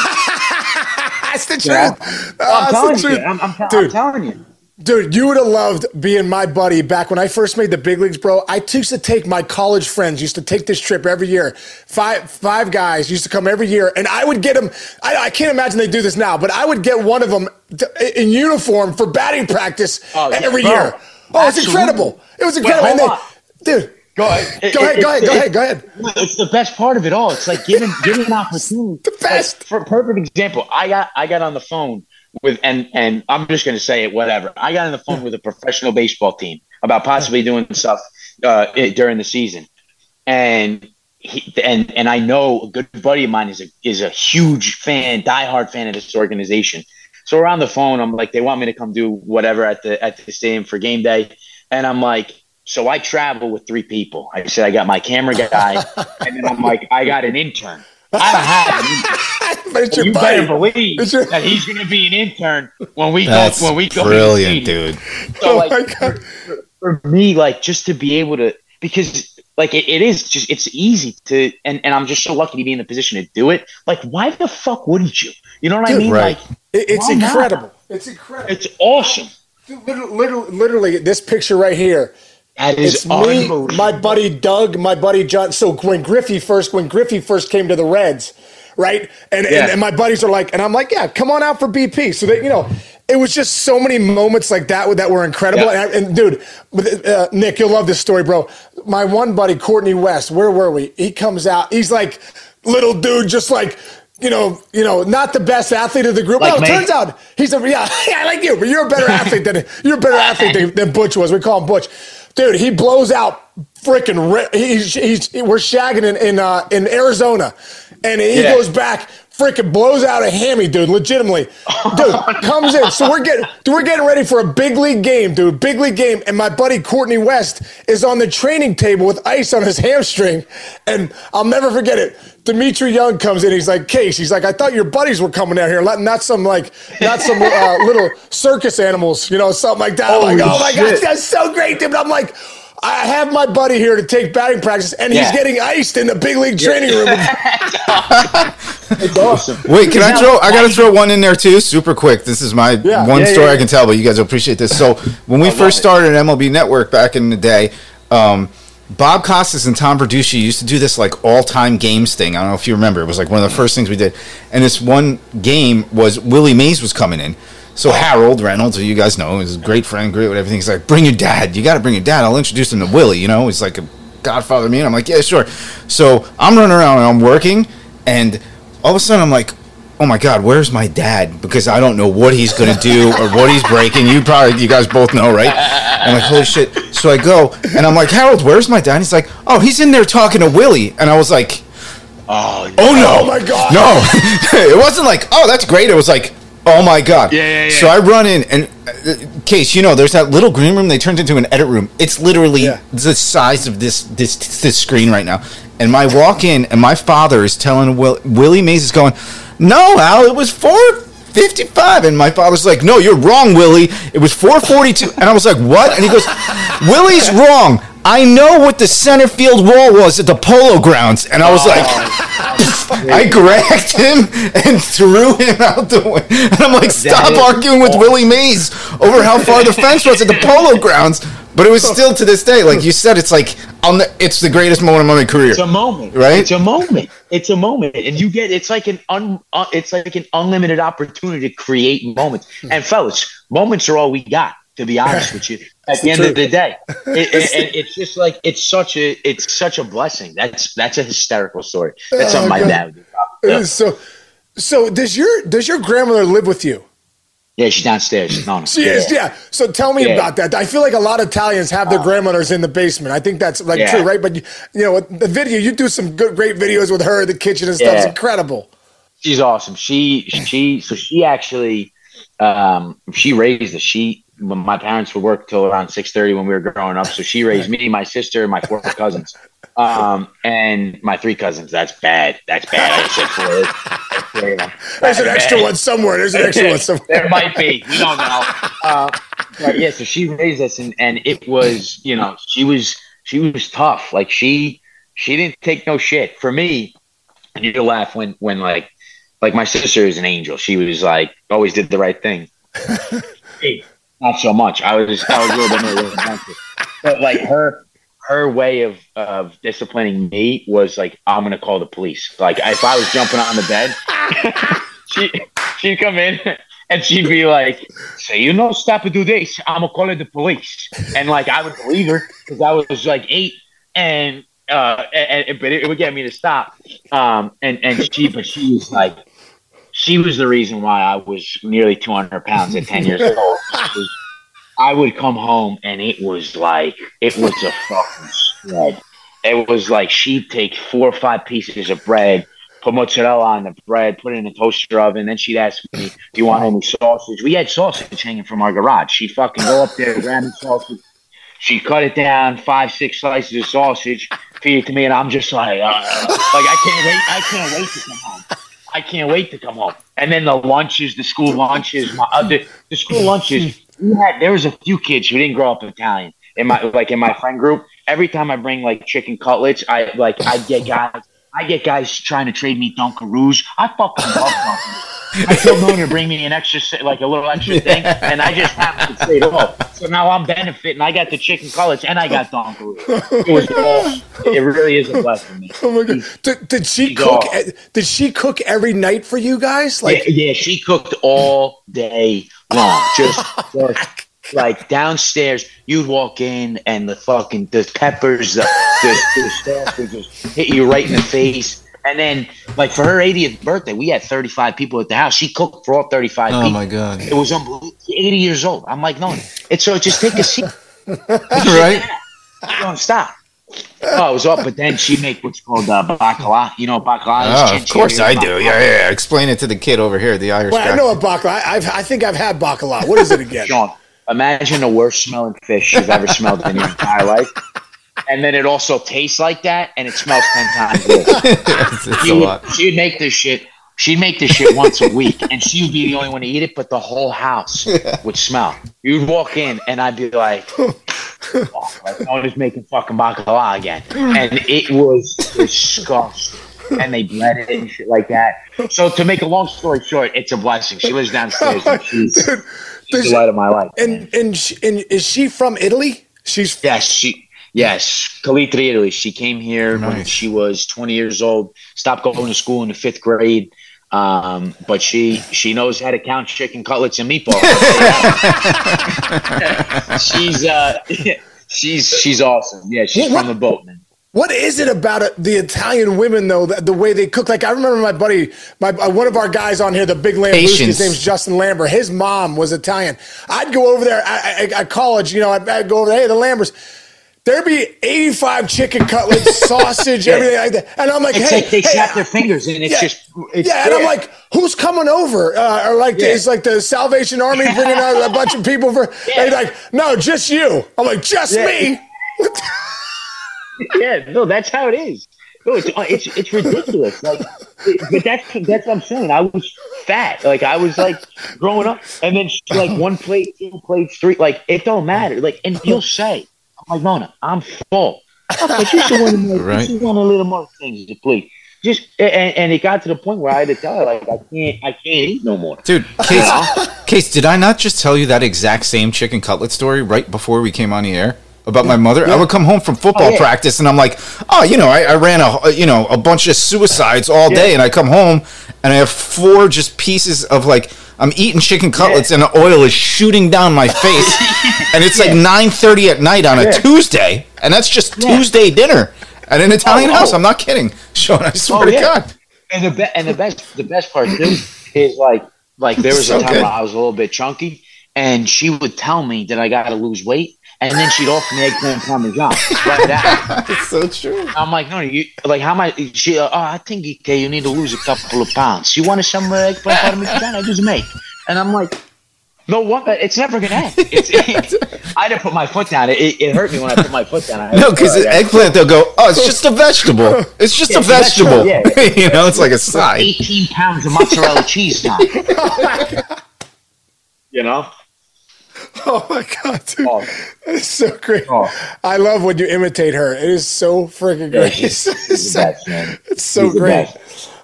That's the truth. I'm, telling you, I'm, I'm, I'm telling you. Dude, you would have loved being my buddy back when I first made the big leagues, bro. I used to take my college friends, used to take this trip every year. Five five guys used to come every year, and I would get them. I, I can't imagine they do this now, but I would get one of them to, in uniform for batting practice oh, yeah, every bro. year. Oh, it's incredible! It was incredible, Wait, they, dude. Go ahead. Go ahead. Go ahead. Go ahead. Go ahead. It's the best part of it all. It's like giving giving an opportunity. the best. Like, for a perfect example, I got I got on the phone with and and I'm just going to say it. Whatever. I got on the phone with a professional baseball team about possibly doing stuff uh, during the season, and he, and and I know a good buddy of mine is a is a huge fan, diehard fan of this organization. So we're on the phone. I'm like, they want me to come do whatever at the at the stadium for game day, and I'm like, so I travel with three people. I said I got my camera guy, and then I'm like, I got an intern. I have but it's your you buddy. better believe your... that he's going to be an intern when we That's go. When we go, brilliant, dude. So, oh like, for, for, me, like, just to be able to, because like it, it is just it's easy to, and and I'm just so lucky to be in the position to do it. Like, why the fuck wouldn't you? You know what dude, I mean? Right. Like, it, it's incredible. Not? It's incredible. It's awesome. Dude, literally, literally, literally, this picture right here That is it's me, my buddy Doug, my buddy John. So when Griffey first, when Griffey first came to the Reds, right? And, yeah. and, and my buddies are like, and I'm like, yeah, come on out for BP. So that you know, it was just so many moments like that that were incredible. Yeah. And, and, dude, uh, Nick, you'll love this story, bro. My one buddy, Courtney West, where were we? He comes out. He's like, little dude, just like you know, you know, not the best athlete of the group. Like well, it turns out he's a yeah, yeah, like you, but you're a better athlete than you're a better athlete than, than Butch was. We call him Butch dude, he blows out freaking. He's, he's we're shagging in in, uh, in Arizona, and he yeah. goes back. Freaking blows out a hammy, dude. Legitimately, dude comes in. So we're getting, dude, we're getting ready for a big league game, dude. Big league game, and my buddy Courtney West is on the training table with ice on his hamstring, and I'll never forget it. Dmitri Young comes in. He's like, Case. He's like, I thought your buddies were coming out here, not some like, not some uh, little circus animals, you know, something like that. I'm like, oh my god, that's so great, dude. But I'm like, I have my buddy here to take batting practice, and yeah. he's getting iced in the big league training room. it's awesome. Wait, can I throw? I got to throw one in there too, super quick. This is my yeah, one yeah, story I can tell, but you guys will appreciate this. So when we first started MLB Network back in the day. Um, Bob Costas and Tom Verducci used to do this like all time games thing. I don't know if you remember. It was like one of the first things we did. And this one game was Willie Mays was coming in. So Harold Reynolds, who you guys know, is a great friend, great with everything. He's like, bring your dad. You got to bring your dad. I'll introduce him to Willie. You know, he's like a godfather to me. And I'm like, yeah, sure. So I'm running around and I'm working, and all of a sudden I'm like, oh my god, where's my dad? Because I don't know what he's gonna do or what he's breaking. You probably, you guys both know, right? I'm like, holy shit. So I go and I'm like, Harold, where's my dad? he's like, oh, he's in there talking to Willie. And I was like, oh, oh no, oh my god, no. it wasn't like, oh, that's great. It was like, Oh my god! Yeah, yeah, yeah. So I run in, and uh, case you know, there's that little green room they turned into an edit room. It's literally yeah. the size of this this this screen right now. And my walk in, and my father is telling Will, Willie Mays is going, "No, Al, it was four 55 and my father's like no you're wrong willie it was 442 and i was like what and he goes willie's wrong I know what the center field wall was at the Polo Grounds, and I was like, oh, I grabbed him and threw him out the way. And I'm like, stop arguing with Willie Mays over how far the fence was at the Polo Grounds. But it was still to this day, like you said, it's like on the, it's the greatest moment of my career. It's a moment, right? It's a moment. It's a moment, and you get it's like an un, uh, it's like an unlimited opportunity to create moments. And fellas, moments are all we got to be honest with you. At the end of the day, it, it, it's just like it's such a it's such a blessing. That's that's a hysterical story. That's oh, something my dad do. So, so does your does your grandmother live with you? Yeah, she's downstairs. She's no. She yeah. is, yeah. So tell me yeah. about that. I feel like a lot of Italians have their uh, grandmothers in the basement. I think that's like yeah. true, right? But you know, the video you do some good, great videos with her, in the kitchen and stuff. It's incredible. She's awesome. She she so she actually um she raised us. She my parents would work till around six thirty when we were growing up. So she raised me, my sister, my four cousins, um, and my three cousins. That's bad. That's bad. I said four. There's an extra one somewhere. There's an extra one somewhere. there might be. We don't know. Uh, but yeah, so she raised us, and and it was you know she was she was tough. Like she she didn't take no shit for me. And you laugh when when like like my sister is an angel. She was like always did the right thing. hey, not so much. I was I was a little bit more responsive. But like her her way of of disciplining me was like I'm gonna call the police. Like if I was jumping on the bed, she she'd come in and she'd be like, "Say you know stop and do this. I'm gonna call the police." And like I would believe her because I was like eight and. Uh, and, and but it, it would get me to stop. Um, and and she, but she was like, she was the reason why I was nearly 200 pounds at 10 years old. I would come home and it was like, it was a fucking spread. It was like she'd take four or five pieces of bread, put mozzarella on the bread, put it in a toaster oven. Then she'd ask me, Do you want any sausage? We had sausage hanging from our garage. She'd fucking go up there, grab the sausage. She'd cut it down, five, six slices of sausage, feed it to me, and I'm just like, uh, like I can't wait, I can't wait to come home. I can't wait to come home. And then the lunches, the school lunches, my, uh, the, school lunches. Had there was a few kids who didn't grow up Italian in my like in my friend group. Every time I bring like chicken cutlets, I like I get guys. I get guys trying to trade me Dunkaroos. I fucking love Dunkaroos. I told Nona to bring me an extra, like a little extra thing, and I just happened to say it all. So now I'm benefiting. I got the chicken cutlets and I got Dunkaroo. It was all. It really is a blessing. Man. Oh my god! Did, did she She's cook? e- Did she cook every night for you guys? Like, yeah, yeah, she cooked all day long. Just, just like downstairs, you'd walk in and the fucking the peppers, the, the, the stuff would just hit you right in the face. And then, like for her 80th birthday, we had 35 people at the house. She cooked for all 35 Oh people. my god! It was unbelievable. 80 years old. I'm like, no, it's so just take a seat. right? Don't stop. Oh, it was up, but then she make what's called uh, bacala. You know what bacala is? Oh, of course I do. Yeah, yeah, yeah. Explain it to the kid over here, the Irish well, guy. I know a bacala. I, I've, I think I've had bacala. What is it again? Sean, imagine the worst smelling fish you've ever smelled in your entire life. And then it also tastes like that, and it smells ten times it's, it's she, would, she would make this shit. She'd make this shit once a week, and she would be the only one to eat it, but the whole house would smell. You'd walk in, and I'd be like, oh, like no one's making fucking bacala again. And it was disgusting. And they bled it and shit like that. So to make a long story short, it's a blessing. She lives downstairs. And she's, Dude, she's the light of my life. and and she, and is she from Italy? She's Yes, she. Yes, Calitri, Italy. She came here when she was 20 years old. Stopped going to school in the fifth grade, um, but she she knows how to count chicken cutlets and meatballs. she's uh, she's she's awesome. Yeah, she's What- from the boatman. What is it about it, the Italian women though? The, the way they cook. Like I remember my buddy, my uh, one of our guys on here, the big Lambrewski. His Patience. name's Justin Lambert. His mom was Italian. I'd go over there at, at college. You know, I'd, I'd go over there. Hey, the Lamberts. There'd be 85 chicken cutlets, sausage, Yeah. everything like that. And I'm like, It's hey, like they hey, snap their fingers and it's yeah, just it's yeah, and I'm like, who's coming over? Uh, or like, Yeah. it's like the Salvation Army bringing out a bunch of people for. And like, no, just you. I'm like, just me. yeah, no, that's how it is. No, it's it's it's ridiculous. Like, but that's that's what I'm saying. I was fat, like I was like growing up, and then like one plate, two plates, three. Like it don't matter. Like, and you'll say, "I'm like Mona, I'm full." Okay, just a little more, Right. just want a little more things, please. Just and, and it got to the point where I had to tell her, like, I can't, I can't eat no more. Dude, Case, uh-huh. Case, did I not just tell you that exact same chicken cutlet story right before we came on the air? About my mother, I would come home from football Oh, yeah. practice, and I'm like, "Oh, you know, I, I ran a, you know, a bunch of suicides all day, and I come home, and I have four just pieces of like, I'm eating chicken cutlets, and the oil is shooting down my face, and it's like 9:30 at night on a Tuesday, and that's just Yeah. Tuesday dinner at an Italian Oh, house. oh. I'm not kidding, Sean. I swear Oh, to. God. And the be- and the best the best part too is like like there was So a time where I was a little bit chunky, and she would tell me that I got to lose weight, and then she'd offer me eggplant parmesan. Right now, It's so true. I'm like, no, you like how much? She, uh, oh, I think okay, you need to lose a couple of pounds. You want some uh, eggplant parmesan? I just make, and I'm like. No wonder it's never gonna end. It's, I had to put my foot down. It, it hurt me when I put my foot down. I No, because I eggplant, they'll go, oh, it's just a vegetable. It's just Yeah, a vegetable. vegetable, yeah. you know, it's like a side. 18 pounds of mozzarella cheese now. you know? Oh my god, dude. Oh. It's so great. Oh. I love when you imitate her. It is so freaking Yeah, great. she's, It's, the best, it's so great.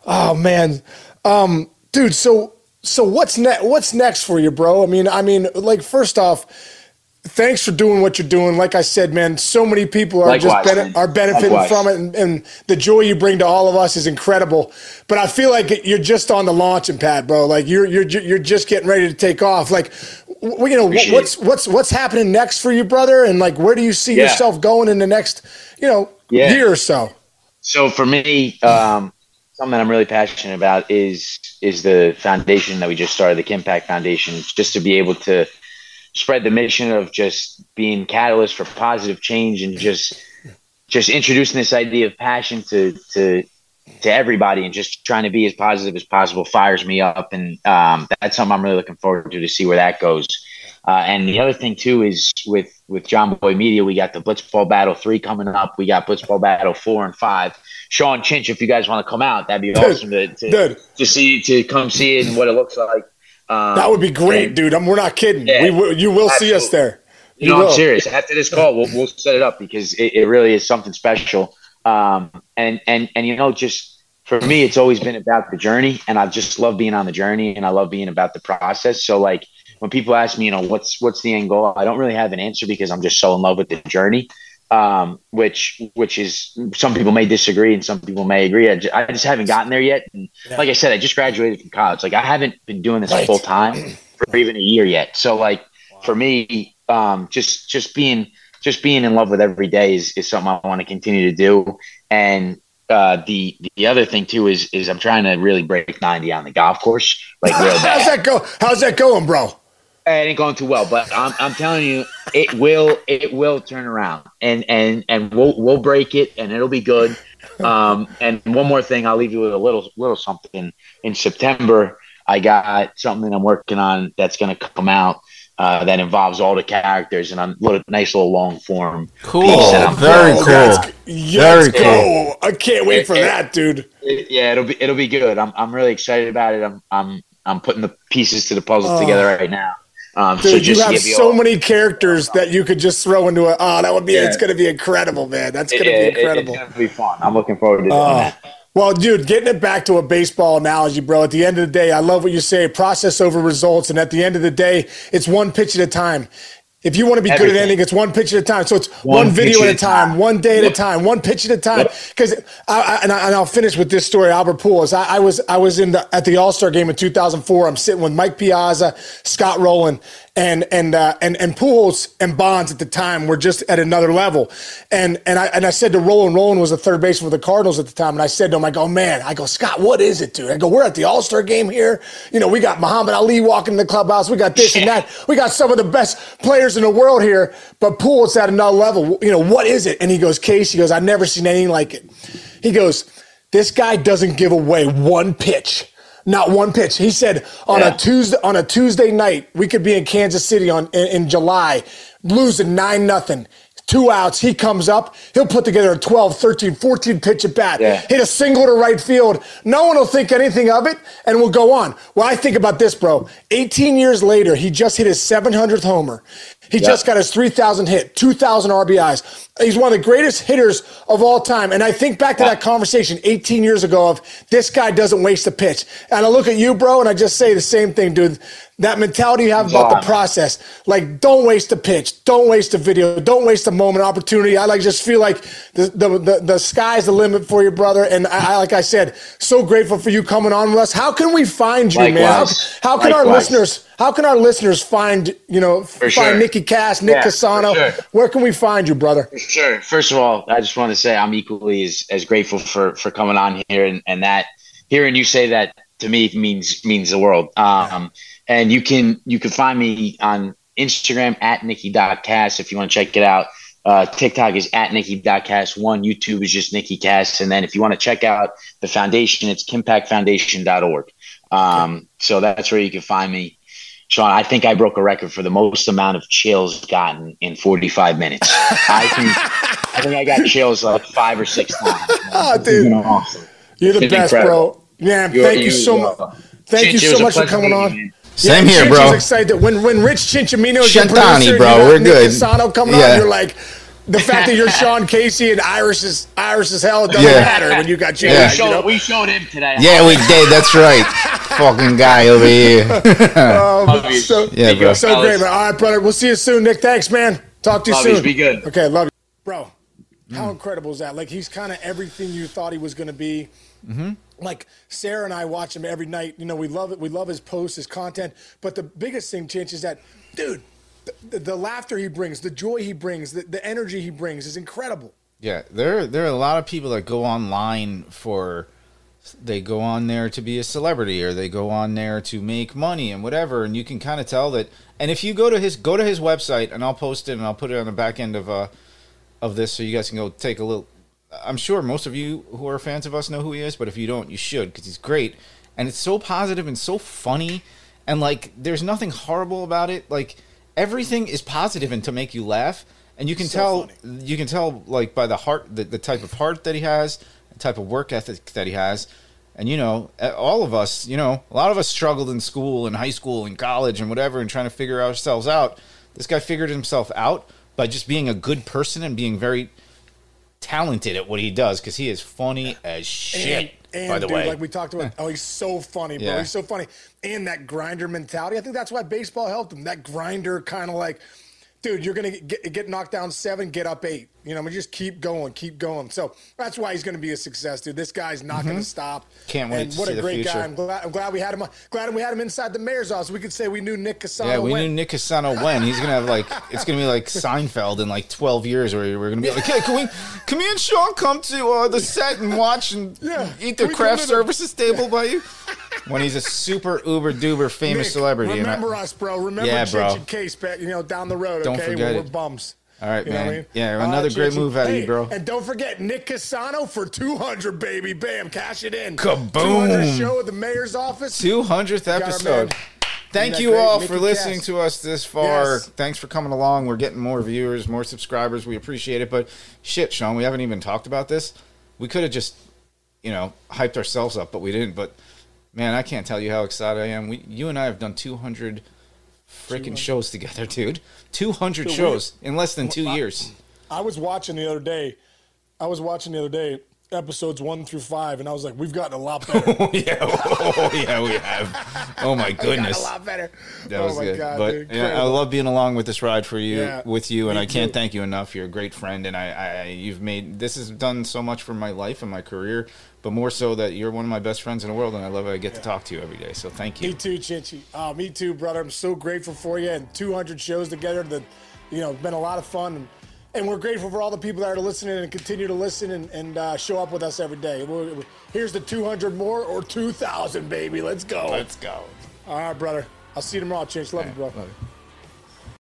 Oh man. Um dude, so so what's next what's next for you, bro? I mean, I mean, like first off, thanks for doing what you're doing. Like I said, man, so many people are Likewise, just bene- are benefiting Likewise. from it and, and the joy you bring to all of us is incredible. But I feel like you're just on the launching pad, bro. Like you're you're you're just getting ready to take off. Like w- you know, Appreciate what's what's what's happening next for you, brother? And like where do you see Yeah. yourself going in the next, you know, Yeah. year or so? So for me, um, something that I'm really passionate about is is the foundation that we just started, the Kimpact Foundation, just to be able to spread the mission of just being catalyst for positive change and just just introducing this idea of passion to to to everybody and just trying to be as positive as possible fires me up and um, that's something I'm really looking forward to to see where that goes. Uh, and the other thing too is with with Jomboy Media, we got the Blitzball Battle three coming up. We got Blitzball Battle four and five. Sean Chinch, if you guys want to come out, that'd be awesome to to, Dude. to see to come see it and what it looks like. Um, That would be great, and- dude. I'm, we're not kidding. Yeah. we you will see us there. You know, will. I'm serious. After this call, we'll, we'll set it up because it, it really is something special. Um, and and and you know, just for me, it's always been about the journey, and I just love being on the journey, and I love being about the process. So, like when people ask me, you know, what's what's the end goal, I don't really have an answer because I'm just so in love with the journey. Um, which which is some people may disagree and some people may agree. I just, I just haven't gotten there yet. And yeah. like I said, I just graduated from college. Like I haven't been doing this right. full time for even a year yet. So like wow. for me, um, just just being just being in love with every day is, is something I want to continue to do. And uh, the the other thing too is is I'm trying to really break 90 on the golf course. Like real bad. How's that go? How's that going, bro? It ain't going too well, but I'm, I'm telling you, it will it will turn around, and and and we'll we'll break it, and it'll be good. Um, and one more thing, I'll leave you with a little little something. In September, I got something I'm working on that's going to come out uh, that involves all the characters and a little nice little long form. Cool, very cool, very cool. I can't wait for it, that, dude. It, yeah, it'll be it'll be good. I'm I'm really excited about it. I'm I'm I'm putting the pieces to the puzzle oh. together right now. Um, Dude, so you have so many characters that you could just throw into a. Oh, that would be. Yeah. It's going to be incredible, man. That's going to be incredible. It, it's going to be fun. I'm looking forward to doing uh, that. Well, dude, getting it back to a baseball analogy, bro. At the end of the day, I love what you say process over results. And at the end of the day, it's one pitch at a time. If you want to be Everything. good at anything, it's one pitch at a time. So it's one, one video at a time, time, one day at a time, one pitch at a time. Because I, and, I, will finish with this story. Albert Pujols. I, I was I was in the at the All Star game in 2004. I'm sitting with Mike Piazza, Scott Rolen, and and uh, and and Pujols and Bonds at the time were just at another level. And and I and I said to Rolen, Rolen was a third baseman for the Cardinals at the time, and I said to him, I go, man, I go, Scott, what is it, dude? I go, we're at the All Star game here. You know, we got Muhammad Ali walking in the clubhouse. We got this and that. We got some of the best players in the world here. But Pujols at another level. You know, what is it? And he goes, Case. He goes, I've never seen anything like it. He goes, this guy doesn't give away one pitch not one pitch. He said on yeah. a Tuesday on a Tuesday night, we could be in Kansas City on in, in July, losing nine nothing. Two outs, he comes up, he'll put together a 12, 13, 14 pitch at bat, yeah. hit a single to right field. No one will think anything of it, and we'll go on. Well, I think about this, bro. 18 years later, he just hit his 700th homer. He yep. just got his 3,000 hit, 2,000 RBIs. He's one of the greatest hitters of all time. And I think back to that conversation 18 years ago of this guy doesn't waste a pitch. And I look at you, bro, and I just say the same thing, dude. That mentality you have about the process. Like, don't waste a pitch. Don't waste a video. Don't waste a moment, opportunity. I like just feel like the, the, the, the sky's the limit for you, brother. And I, like I said, so grateful for you coming on with us. How can we find you, Likewise. man? How, how can Likewise. our listeners how can our listeners find, you know, For find sure. Nicky Cass, Nick yeah, Cassano? Sure. Where can we find you, brother? For sure. First of all, I just want to say I'm equally as, as grateful for, for coming on here and, and that hearing you say that to me means means the world. Um, and you can you can find me on Instagram at Nicky.Cass if you want to check it out. Uh, TikTok is at Nicky.Cass. One, YouTube is just Nicky Cass. And then if you want to check out the foundation, it's kimpactfoundation.org. Um, so that's where you can find me. Sean, I think I broke a record for the most amount of chills gotten in 45 minutes. I think I think I got chills like five or six times. Oh, dude, awesome. You're the it's best, incredible. bro. Yeah, you're, thank you so much. Thank you so much for coming on. Same yeah, here, bro. excited when when Rich Cinchamino, Shantani, bro, we're good. Casano coming yeah. on, you're like the fact that you're Sean Casey and Irish is Irish as hell doesn't yeah. matter when you got yeah. we, showed, you know? we showed him today. Yeah, we did. That's right. Fucking guy over here. um, so, yeah, bro. So great, man. All right, brother. We'll see you soon, Nick. Thanks, man. Talk to you love soon. Be good. Okay, love you, bro. How mm. incredible is that? Like he's kind of everything you thought he was going to be. Mm-hmm. Like Sarah and I watch him every night. You know, we love it. We love his posts, his content. But the biggest thing, Chinch, is that, dude the, the, laughter he brings, the joy he brings, the, the energy he brings is incredible. Yeah, there there are a lot of people that go online for they go on there to be a celebrity or they go on there to make money and whatever and you can kind of tell that and if you go to his go to his website and I'll post it and I'll put it on the back end of uh of this so you guys can go take a little I'm sure most of you who are fans of us know who he is but if you don't you should cuz he's great. And it's so positive and so funny and like there's nothing horrible about it. Like everything is positive and to make you laugh. And you can so tell funny. you can tell like by the heart the, the type of heart that he has the type of work ethic that he has. And you know all of us you know a lot of us struggled in school and high school and college and whatever and trying to figure ourselves out. This guy figured himself out by just being a good person and being very talented at what he does because he is funny as shit. And, by the dude, way, like we talked about, oh, he's so funny, bro. Yeah. He's so funny. And that grinder mentality. I think that's why baseball helped him. That grinder kind of like, dude, you're gonna get, get knocked down seven, get up eight. You know, I mean, just keep going, keep going. So that's why he's gonna be a success, dude. This guy's not gonna stop. Mm-hmm. Can't wait And to what see a the great future. guy. I'm glad. I'm glad we had him. Glad we had him inside the mayor's office. We could say we knew Nick Casano. yeah, we when. knew Nick Casano when he's gonna have like it's gonna be like Seinfeld in like twelve years, where we're gonna be like, hey, can we, can me and Sean come to uh, the set and watch and Yeah. eat the craft services table by you? When he's a super uber duper famous Nick, celebrity. and I- Remember us, bro. Remember Yeah, bro. Case back, you know, down the road. Don't okay, forget when it. we're bums. All right, You man. I mean? Yeah, uh, another right, great move out of you, bro. And don't forget Nick Casano for 200, baby. Bam, cash it in. Kaboom. 200 show at the mayor's office. 200th episode. Thank you great all Nicky for listening Cass. to us this far. Yes. Thanks for coming along. We're getting more viewers, more subscribers. We appreciate it. But shit, Sean, we haven't even talked about this. We could have just, you know, hyped ourselves up, but we didn't. But man, I can't tell you how excited I am. We, you and I have done 200 freaking shows together, dude. 200 Dude, shows in less than two years. I was watching the other day. I was watching the other day episodes one through five, and I was like, we've gotten a lot better. Oh yeah, oh yeah, we have. Oh my goodness. a lot better. That oh was my good. god, but dude, yeah, I love being along with this ride for you, Yeah, with you, and I can't too. thank you enough. You're a great friend, and I, I, you've made this has done so much for my life and my career, but more so that you're one of my best friends in the world, and I love it. I get to talk to you every day. So thank you. Me too, Chinchy. Uh, me too, brother. I'm so grateful for you and 200 shows together. That you know, been a lot of fun, and, and we're grateful for all the people that are listening and continue to listen and, and uh, show up with us every day. We're- here's the 200 more or 2,000, baby. Let's go. Let's go. All right, brother. I'll see you tomorrow, Chinch. Love you, bro. Love you.